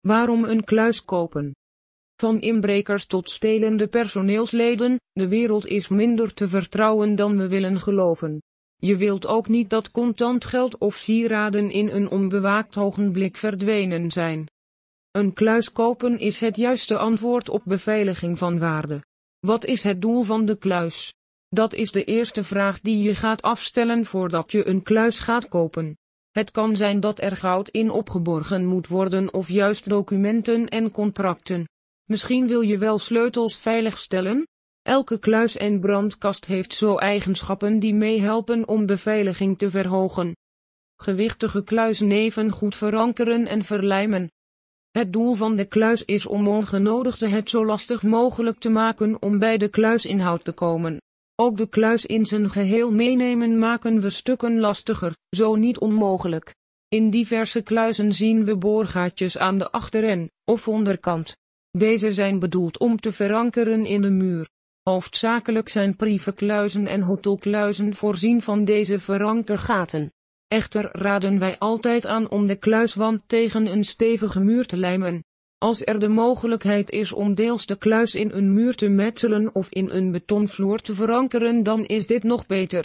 Waarom een kluis kopen? Van inbrekers tot stelende personeelsleden, de wereld is minder te vertrouwen dan we willen geloven. Je wilt ook niet dat contant geld of sieraden in een onbewaakt ogenblik verdwenen zijn. Een kluis kopen is het juiste antwoord op beveiliging van waarde. Wat is het doel van de kluis? Dat is de eerste vraag die je gaat afstellen voordat je een kluis gaat kopen. Het kan zijn dat er goud in opgeborgen moet worden of juist documenten en contracten. Misschien wil je wel sleutels veiligstellen? Elke kluis en brandkast heeft zo eigenschappen die meehelpen om beveiliging te verhogen. Gewichtige kluisneven goed verankeren en verlijmen. Het doel van de kluis is om ongenodigden het zo lastig mogelijk te maken om bij de kluisinhoud te komen. Ook de kluis in zijn geheel meenemen maken we stukken lastiger, zo niet onmogelijk. In diverse kluizen zien we boorgaatjes aan de achter- en of onderkant. Deze zijn bedoeld om te verankeren in de muur. Hoofdzakelijk zijn privekluizen en hotelkluizen voorzien van deze verankergaten. Echter raden wij altijd aan om de kluiswand tegen een stevige muur te lijmen. Als er de mogelijkheid is om deels de kluis in een muur te metselen of in een betonvloer te verankeren dan is dit nog beter.